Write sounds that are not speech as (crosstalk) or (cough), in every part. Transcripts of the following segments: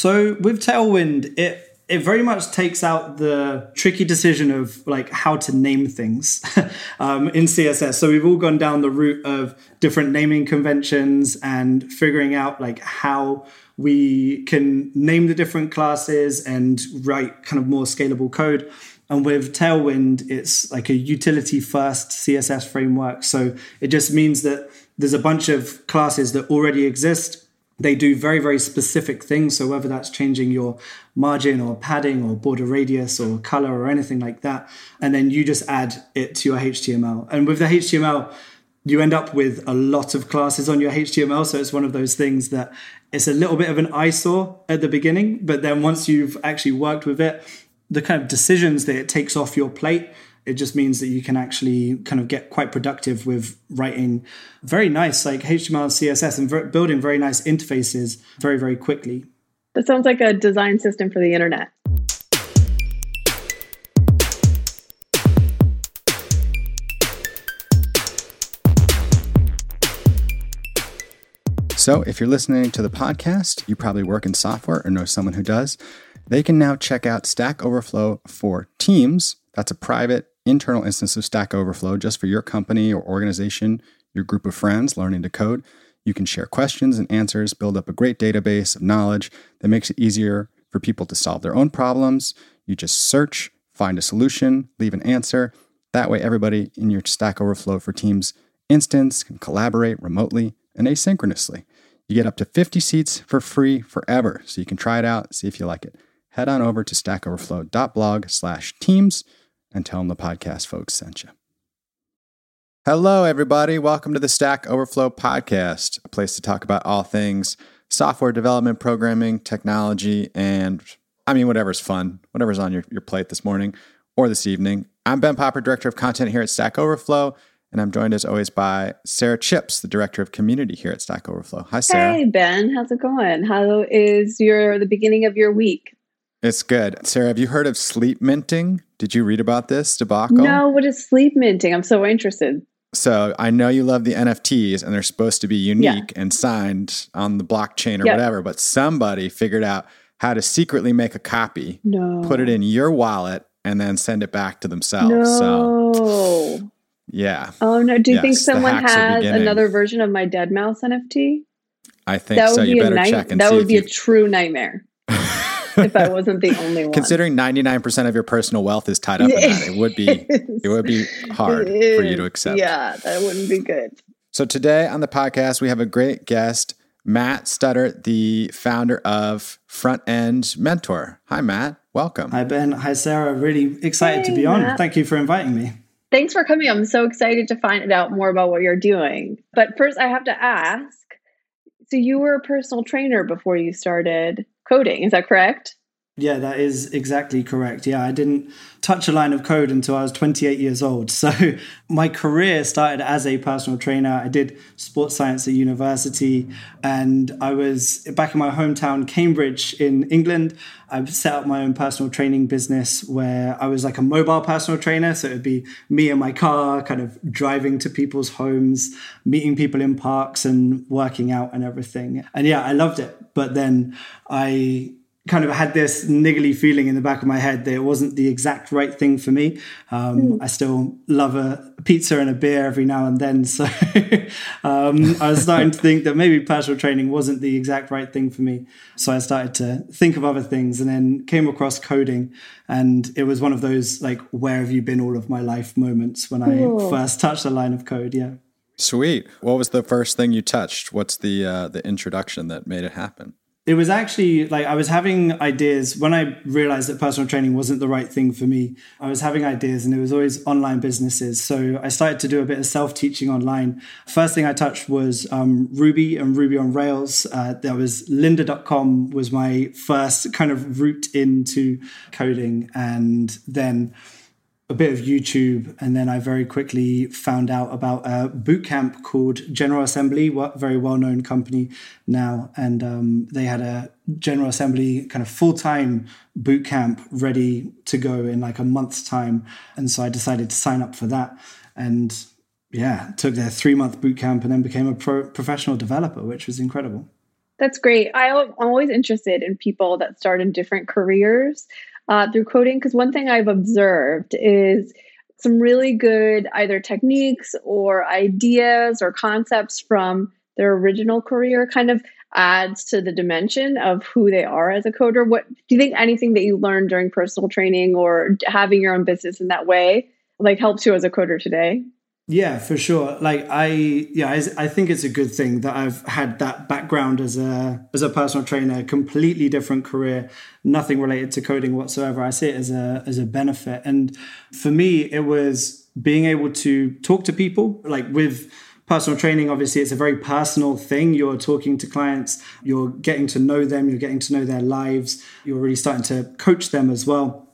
So with Tailwind, it it very much takes out the tricky decision of like how to name things (laughs) um, in css so we've all gone down the route of different naming conventions and figuring out like how we can name the different classes and write kind of more scalable code. And with tailwind it's like a utility first css framework. So it just means that there's a bunch of classes that already exist they do very very specific things. So whether that's changing your margin or padding or border radius or color or anything like that and then you just add it to your html and with the html you end up with a lot of classes on your html so it's one of those things that it's a little bit of an eyesore at the beginning but then once you've actually worked with it the kind of decisions that it takes off your plate it just means that you can actually kind of get quite productive with writing very nice like html and css and building very nice interfaces very very quickly that sounds like a design system for the internet So, if you're listening to the podcast, you probably work in software or know someone who does. They can now check out Stack Overflow for Teams. That's a private internal instance of Stack Overflow just for your company or organization, your group of friends learning to code. You can share questions and answers, build up a great database of knowledge that makes it easier for people to solve their own problems. You just search, find a solution, leave an answer. That way, everybody in your Stack Overflow for Teams instance can collaborate remotely and asynchronously. You get up to 50 seats for free forever, so you can try it out, see if you like it. Head on over to stackoverflow.blog slash teams and tell them the podcast folks sent you. Hello, everybody. Welcome to the Stack Overflow podcast, a place to talk about all things software development, programming, technology, and I mean, whatever's fun, whatever's on your, your plate this morning or this evening. I'm Ben Popper, Director of Content here at Stack Overflow, and I'm joined as always by Sarah Chipps, the Director of Community here at Stack Overflow. Hi, Sarah. Hey, Ben. How's it going? How is your the beginning of your week? It's good. Sarah, have you heard of sleep minting? Did you read about this debacle? No, what is sleep minting? I'm so interested. So I know you love the NFTs and they're supposed to be unique yeah. and signed on the blockchain or yep. whatever, but somebody figured out how to secretly make a copy, no. put it in your wallet, and then send it back to themselves. No. So yeah. Oh no. Do you yes, think someone has another version of my dead mouse NFT? I think that so. You better night- check and that would be a true nightmare. If I wasn't the only one. Considering 99% of your personal wealth is tied up in that, it would be (laughs) it would be hard for you to accept. Yeah, that wouldn't be good. So today on the podcast we have a great guest, Matt Studdert, the founder of Front End Mentor. Hi Matt, welcome. Hi Ben, hi Sarah. Really excited hey, to be on. Matt. Thank you for inviting me. Thanks for coming. I'm so excited to find out more about what you're doing. But first I have to ask, so you were a personal trainer before you started coding. Is that correct? Yeah, that is exactly correct. Yeah, I didn't touch a line of code until I was 28 years old. So (laughs) my career started as a personal trainer. I did sports science at university and I was back in my hometown, Cambridge in England. I set up my own personal training business where I was like a mobile personal trainer. So it would be me in my car, kind of driving to people's homes, meeting people in parks and working out and everything. And yeah, I loved it. But then I kind of had this niggly feeling in the back of my head that it wasn't the exact right thing for me. Um, mm. I still love a pizza and a beer every now and then. (laughs) So um, I was starting to think that maybe personal training wasn't the exact right thing for me. So I started to think of other things and then came across coding. And it was one of those, like, where have you been all of my life moments when I first touched a line of code. Yeah. Sweet. What was the first thing you touched? What's the uh, the introduction that made it happen? It was actually like I was having ideas when I realized that personal training wasn't the right thing for me. I was having ideas and it was always online businesses. So I started to do a bit of self teaching online. First thing I touched was um, Ruby and Ruby on Rails. Uh, there was lynda.com was my first kind of route into coding. And then a bit of YouTube, and then I very quickly found out about a boot camp called General Assembly, very well known company now, and um, they had a General Assembly kind of full time boot camp ready to go in like a month's time, and so I decided to sign up for that, and yeah, took their three month boot camp and then became a pro- professional developer, which was incredible. That's great. I'm always interested in people that start in different careers uh, through coding because one thing I've observed is some really good either techniques or ideas or concepts from their original career kind of adds to the dimension of who they are as a coder. What do you think anything that you learned during personal training or having your own business in that way like helps you as a coder today? Yeah, for sure. Like I, yeah, I, I, think it's a good thing that I've had that background as a as a personal trainer, completely different career, nothing related to coding whatsoever. I see it as a as a benefit, and for me, it was being able to talk to people, like with personal training. Obviously, it's a very personal thing. You're talking to clients, you're getting to know them, you're getting to know their lives, you're really starting to coach them as well,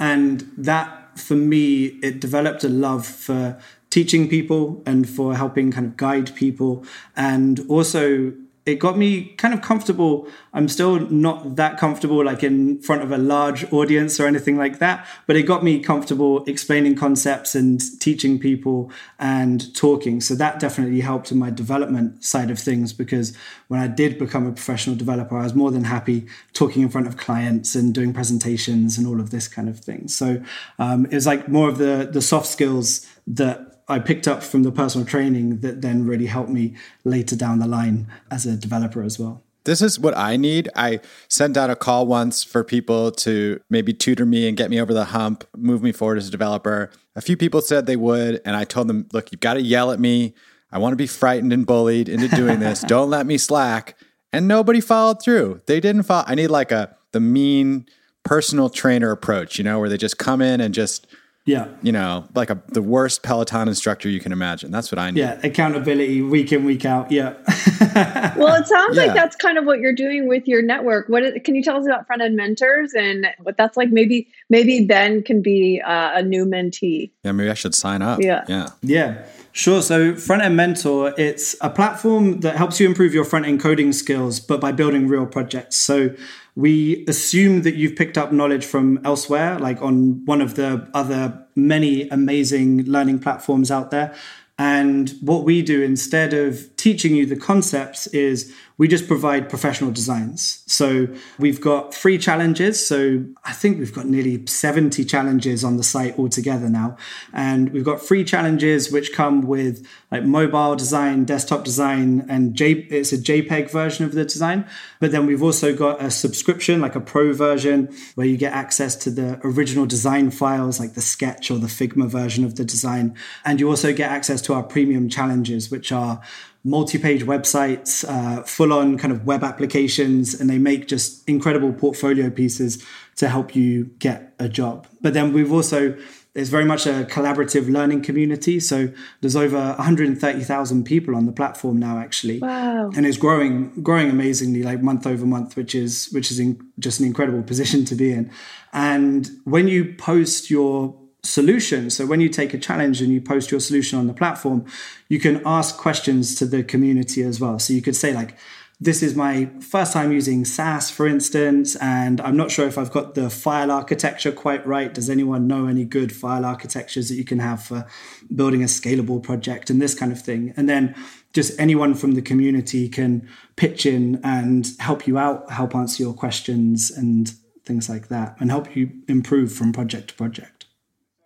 and that for me, it developed a love for teaching people and for helping kind of guide people. And also, it got me kind of comfortable. I'm still not that comfortable, like in front of a large audience or anything like that, but it got me comfortable explaining concepts and teaching people and talking. So that definitely helped in my development side of things because when I did become a professional developer, I was more than happy talking in front of clients and doing presentations and all of this kind of thing. So um, it was like more of the the soft skills that I picked up from the personal training that then really helped me later down the line as a developer as well. This is what I need. I sent out a call once for people to maybe tutor me and get me over the hump, move me forward as a developer. A few people said they would, and I told them, look, you've got to yell at me. I want to be frightened and bullied into doing this. (laughs) Don't let me slack. And nobody followed through. They didn't follow. I need like a the mean personal trainer approach, you know, where they just come in and just yeah. You know, like a the worst Peloton instructor you can imagine. That's what I need. Yeah, accountability week in week out. Yeah. (laughs) well, it sounds yeah. like that's kind of what you're doing with your network. What is, can you tell us about front end mentors and what that's like? Maybe maybe Ben can be uh, a new mentee. Yeah, maybe I should sign up. Yeah. Yeah. Yeah. Sure. So, Front End Mentor, it's a platform that helps you improve your front end coding skills, but by building real projects. So, we assume that you've picked up knowledge from elsewhere, like on one of the other many amazing learning platforms out there. And what we do instead of teaching you the concepts is we just provide professional designs. So we've got free challenges. So I think we've got nearly 70 challenges on the site altogether now. And we've got free challenges which come with like mobile design, desktop design, and J, it's a JPEG version of the design. But then we've also got a subscription, like a pro version, where you get access to the original design files, like the sketch or the Figma version of the design. And you also get access to our premium challenges, which are multi-page websites, uh, full-on kind of web applications, and they make just incredible portfolio pieces to help you get a job. But then we've also there's very much a collaborative learning community. So there's over 130,000 people on the platform now, actually, wow. and it's growing, growing amazingly, like month over month, which is which is in, just an incredible position to be in. And when you post your solution. So when you take a challenge and you post your solution on the platform, you can ask questions to the community as well. So you could say like, this is my first time using Sass, for instance, and I'm not sure if I've got the file architecture quite right. Does anyone know any good file architectures that you can have for building a scalable project and this kind of thing? And then just anyone from the community can pitch in and help you out, help answer your questions and things like that, and help you improve from project to project.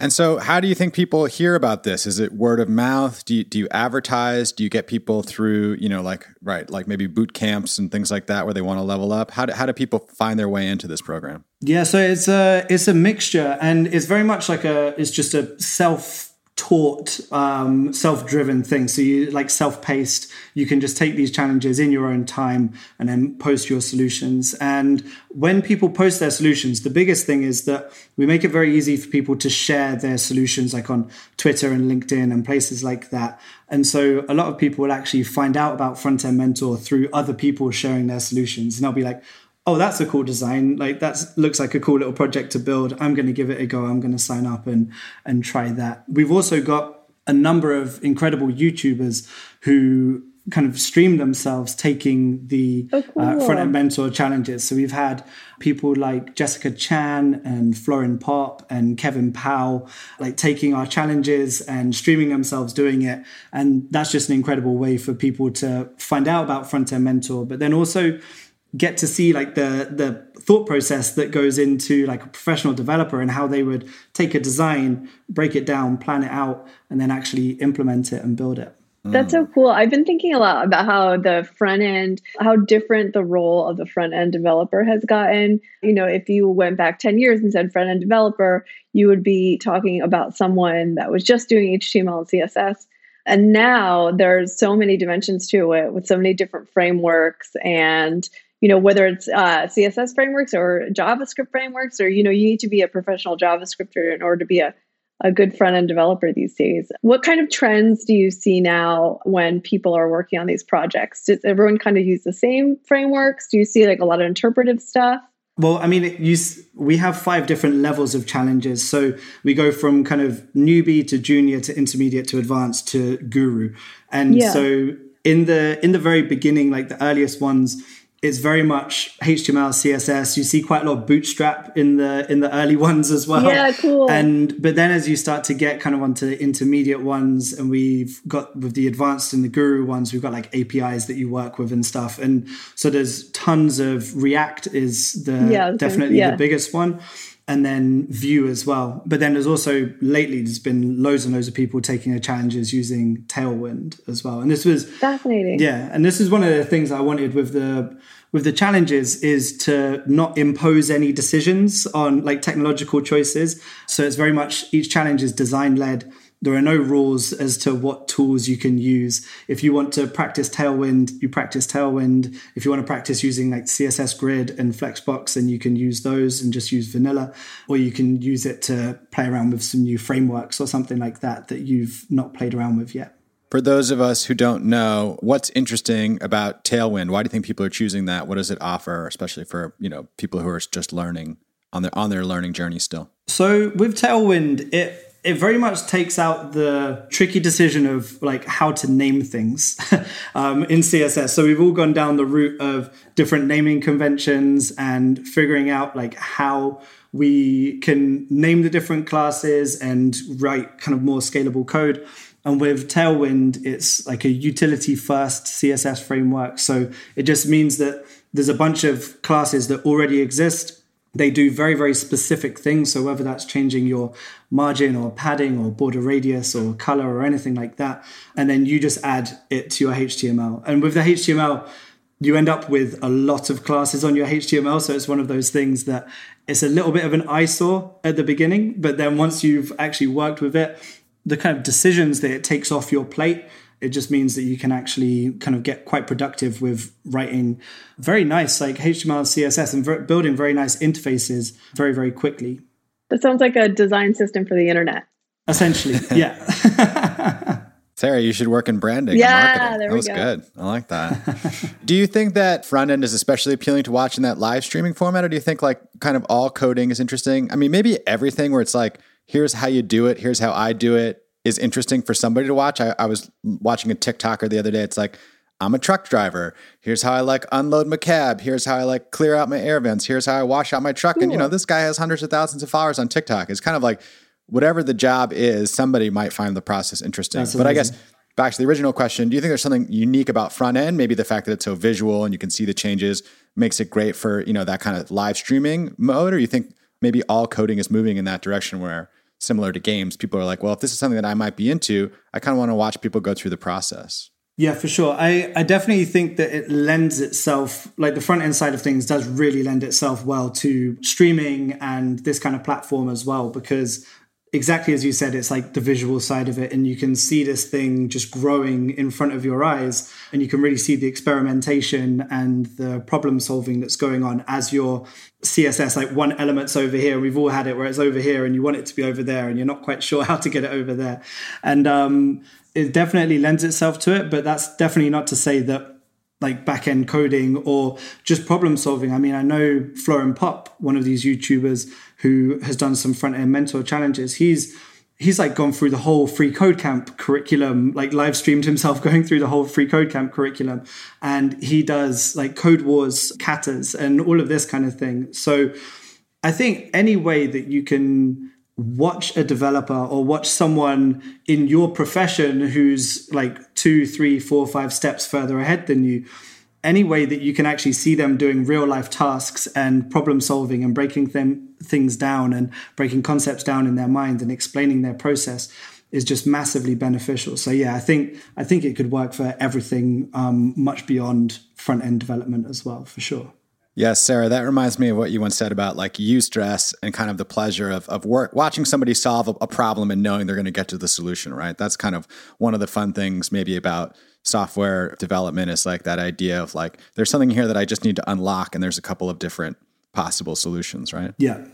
And so, how do you think people hear about this? Is it word of mouth? Do you, do you advertise? Do you get people through, you know, like, right, like maybe boot camps and things like that where they want to level up? How do, how do people find their way into this program? Yeah, so it's a, it's a mixture and it's very much like a, it's just a self taught um, self-driven thing so you like self-paced you can just take these challenges in your own time and then post your solutions. And when people post their solutions the biggest thing is that we make it very easy for people to share their solutions like on twitter and linkedin and places like that. And so a lot of people will actually find out about front end mentor through other people sharing their solutions. And they'll be like oh that's a cool design. Like that looks like a cool little project to build. I'm going to give it a go. I'm going to sign up and and try that. We've also got a number of incredible youtubers who kind of stream themselves taking the Oh, uh, front end mentor challenges. So we've had people like Jessica Chan and Florin Pop and Kevin Powell like taking our challenges and streaming themselves doing it. And that's just an incredible way for people to find out about front end mentor, but then also get to see like the the thought process that goes into like a professional developer and how they would take a design break it down plan it out and then actually implement it and build it That's so cool. I've been thinking a lot about how the front end, how different the role of the front end developer has gotten. You know, if you went back 10 years and said front end developer, you would be talking about someone that was just doing HTML and CSS. And now there's so many dimensions to it with so many different frameworks and you know whether it's uh, css frameworks or javascript frameworks or you know you need to be a professional javascripter in order to be a a good front end developer these days. What kind of trends do you see now when people are working on these projects? Does everyone kind of use the same frameworks? Do you see like a lot of interpretive stuff? Well, I mean, you, we have five different levels of challenges. So we go from kind of newbie to junior to intermediate to advanced to guru. And Yeah. so in the in the very beginning, like the earliest ones, it's very much HTML, CSS. You see quite a lot of Bootstrap in the in the early (laughs) ones as well. Yeah, cool. And but then as you start to get kind of onto the intermediate ones, and we've got with the advanced and the guru ones, we've got like APIs that you work with and stuff. And so there's tons of React is the Yeah, I was gonna- definitely yeah. the biggest one. And then Vue as well. But then there's also lately there's been loads and loads of people taking their challenges using Tailwind as well. And this was Fascinating. yeah, and this is one of the things I wanted with the with the challenges is to not impose any decisions on like technological choices. So it's very much each challenge is design led. There are no rules as to what tools you can use. If you want to practice Tailwind, you practice Tailwind. If you want to practice using like CSS Grid and Flexbox, then you can use those and just use vanilla, or you can use it to play around with some new frameworks or something like that that you've not played around with yet. For those of us who don't know, what's interesting about Tailwind? Why do you think people are choosing that? What does it offer, especially for you know people who are just learning on their on their learning journey still? So with Tailwind, it it very much takes out the tricky decision of like how to name things (laughs) um, in CSS. So we've all gone down the route of different naming conventions and figuring out like how we can name the different classes and write kind of more scalable code. And with Tailwind, it's like a utility first CSS framework. So it just means that there's a bunch of classes that already exist they do very very specific things. So whether that's changing your margin or padding or border radius or color or anything like that and then you just add it to your html and with the html you end up with a lot of classes on your html so it's one of those things that it's a little bit of an eyesore at the beginning but then once you've actually worked with it the kind of decisions that it takes off your plate it just means that you can actually kind of get quite productive with writing very nice like html css and ver- building very nice interfaces very very quickly That sounds like a design system for the internet. essentially (laughs) yeah (laughs) Sarah, you should work in branding. Yeah, and marketing. there that we was go. good. I like that. (laughs) do you think that front end is especially appealing to watch in that live streaming format, or do you think like kind of all coding is interesting? I mean, maybe everything where it's like, here's how you do it, here's how I do it is interesting for somebody to watch. I, I was watching a TikToker the other day. It's like, I'm a truck driver. Here's how I like unload my cab. Here's how I like clear out my air vents. Here's how I wash out my truck. And you know, this guy has hundreds of thousands of followers on TikTok. It's kind of like whatever the job is, somebody might find the process interesting. That's but I guess back to the original question, do you think there's something unique about front end? Maybe the fact that it's so visual and you can see the changes makes it great for, you know, that kind of live streaming mode? Or you think maybe all coding is moving in that direction where similar to games, people are like, well, if this is something that I might be into, I kind of want to watch people go through the process. Yeah, for sure. I, I definitely think that it lends itself, like the front end side of things does really lend itself well to streaming and this kind of platform as well, because exactly as you said, it's like the visual side of it. And you can see this thing just growing in front of your eyes. And you can really see the experimentation and the problem solving that's going on as your CSS, like one element's over here. We've all had it where it's over here and you want it to be over there and you're not quite sure (laughs) how to get it over there. And um, it definitely lends itself to it, but that's definitely not to say that like back end coding or just problem solving. I mean, I know Florin Pop, one of these YouTubers who has done some front end mentor challenges. He's he's like gone through the whole free code camp curriculum like live streamed himself (laughs) going through the whole free code camp curriculum and he does like code wars katas and all of this kind of thing so i think any way that you can watch a developer or watch someone in your profession who's like two three four five steps further ahead than you any way that you can actually see them doing real life tasks and problem solving and breaking them things down and breaking concepts down in their mind and explaining their process is just massively beneficial. So yeah, I think I think it could work for everything um, much beyond front end development as well, for sure. Yes, Sarah, that reminds me of what you once said about like eustress and kind of the pleasure of, of work, watching somebody solve a, a problem and knowing they're going to get to the solution, right? That's kind of one of the fun things maybe about software development is like that idea of like, there's something here that I just need to unlock and there's a couple of different possible solutions, right? Yeah.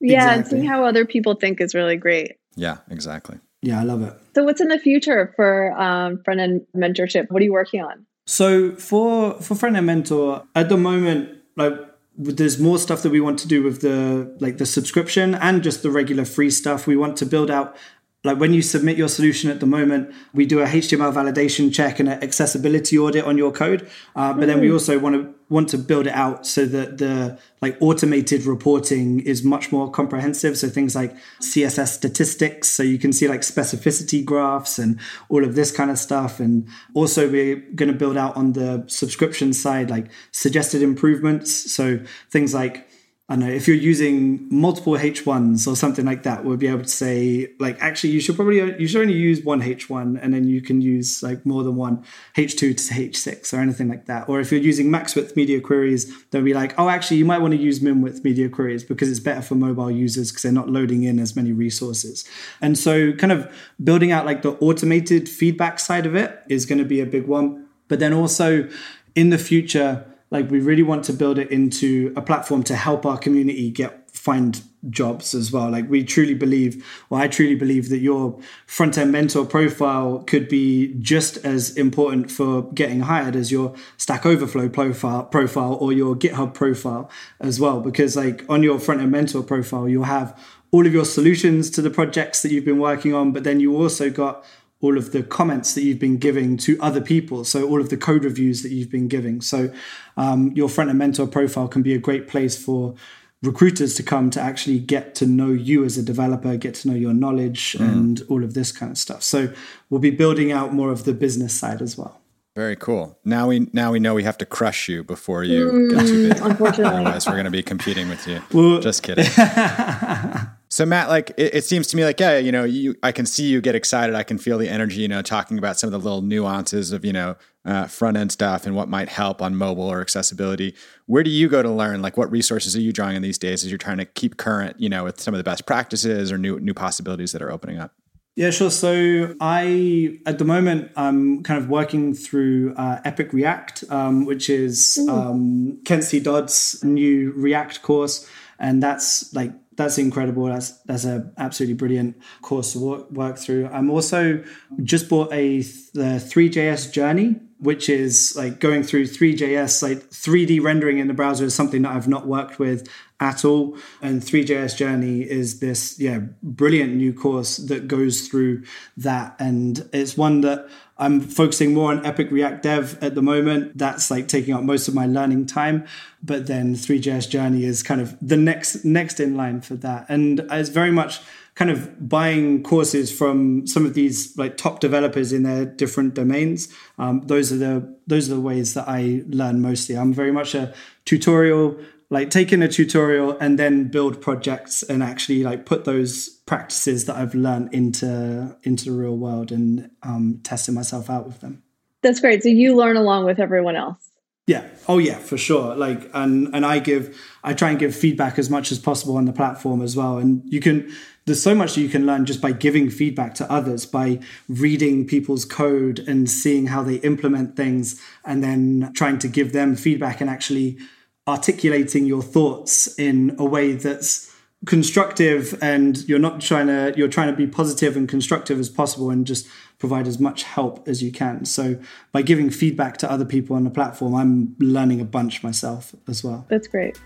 Yeah, exactly. and seeing how other people think is really great. Yeah, exactly. Yeah, I love it. So, what's in the future for um, front end mentorship? What are you working on? So, for for front end mentor, at the moment, like there's more stuff that we want to do with the like the subscription and just the regular free stuff. We want to build out like when you submit your solution at the moment, we do a HTML validation check and an accessibility audit on your code. Uh, but mm. then we mm. also want to want to build it out so that the like automated reporting is much more comprehensive. So things like CSS statistics, so you can see like specificity graphs and all of this kind of stuff. And also we're going to build out on the subscription side like suggested improvements. So things like I know if you're using multiple H1s or something like that, we'll be able to say like actually you should probably you should only use one H1 and then you can use like more than one H2 to H6 or anything like that. Or if you're using max width media queries, they'll be like, oh actually you might want to use min width media queries because it's better for mobile users because they're not loading in as many resources. And so kind of building out like the automated feedback side of it is going to be a big one. But then also in the future like we really want to build it into a platform to help our community get find jobs as well. Like we truly believe well i truly believe that your front end mentor profile could be just as important for getting hired as your stack overflow profile profile or your github profile as well. Because like on your front end mentor profile you'll have all of your solutions to the projects that you've been working on but then you also got all of the comments that you've been giving to other people. So all of the code reviews that you've been giving. So um, your front end mentor profile can be a great place for recruiters to come to actually get to know you as a developer, get to know your knowledge mm. and all of this kind of stuff. So we'll be building out more of the business side as well. Very cool. Now we now we know we have to crush you before you mm, get too big. Unfortunately, otherwise we're going to be competing with you. Well, Just kidding. (laughs) So Matt, like it, it, seems to me like yeah, you know, you I can see you get excited. I can feel the energy, you know, talking about some of the little nuances of you know uh, front end stuff and what might help on mobile or accessibility. Where do you go to learn? Like, what resources are you drawing on these days as you're trying to keep current, you know, with some of the best practices or new new possibilities that are opening up? Yeah, sure. So I, at the moment, I'm kind of working through uh, Epic React, um, which is um. Dodds' new React course, and that's like that's incredible. That's that's an absolutely brilliant course to work, work through. I'm also just bought a the Three.js journey, which is like going through Three.js, Like 3D rendering in the browser is something that I've not worked with at all. And Three.js journey is this yeah brilliant new course that goes through that, and it's one that I'm focusing more on Epic React Dev at the moment. That's like taking up most of my learning time. But then Three.js Journey is kind of the next next in line for that. And it's very much kind of buying courses from some of these like top developers in their different domains. Um, those are the those are the ways that I learn mostly. I'm very much a tutorial like taking a tutorial and then build projects and actually like put those practices that I've learned into into the real world and um, testing myself out with them. That's great. So you learn along with everyone else. Yeah. Oh yeah, for sure. Like and and I give I try and give feedback as much as possible on the platform as well. And you can there's so much that you can learn just by giving feedback to others, by reading people's code and seeing how they implement things and then trying to give them feedback and actually articulating your thoughts in a way that's constructive and you're not trying to you're trying to be positive and constructive as possible and just provide as much help as you can. So by giving feedback to other people on the platform i'm learning a bunch myself as well. That's great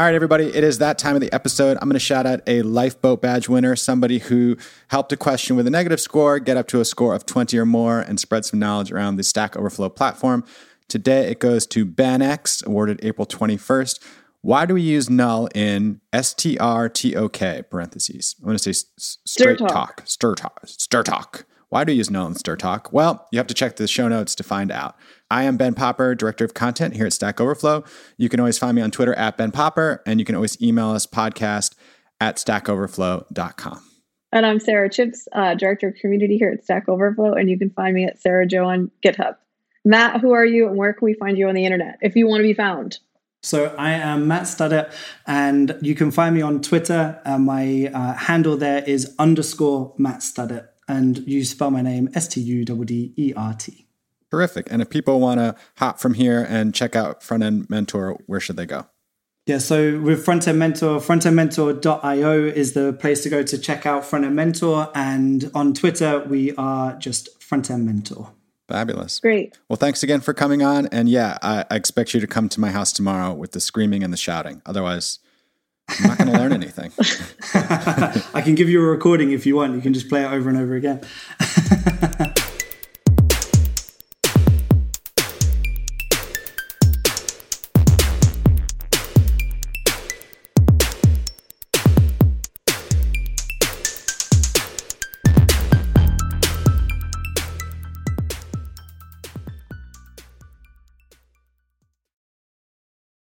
All right, everybody, it is that time of the episode. I'm going to shout out a lifeboat badge winner, somebody who helped a question with a negative score get up to a score of 20 or more and spread some knowledge around the Stack Overflow platform. Today it goes to Banex, awarded April 21st. Why do we use null in STRTOK parentheses? I want to say straight talk. talk. Stir talk. Stir talk. Why do you use null in stir talk? Well, you have to check the show notes to find out. I am Ben Popper, Director of Content here at Stack Overflow. You can always find me on Twitter at Ben Popper, and you can always email us podcast at stackoverflow.com. And I'm Sarah Chipps, uh, Director of Community here at Stack Overflow, and you can find me at Sarah Joe on GitHub. Matt, who are you, and where can we find you on the internet if you want to be found? So I am Matt Studdert, and you can find me on Twitter. Uh, my uh, handle there is underscore Matt Studdert, and you spell my name S T U D D E R T. Terrific. And if people want to hop from here and check out Front End Mentor, where should they go? Yeah, so with Front End Mentor, frontendmentor.io is the place to go to check out Front End Mentor. And on Twitter, we are just Front End Mentor. Fabulous. Great. Well, thanks again for coming on. And yeah, I, I expect you to come to my house tomorrow with the screaming and the shouting. Otherwise, I'm not going to learn anything. (laughs) (laughs) I can give you a recording if you want. You can just play it over and over again. (laughs)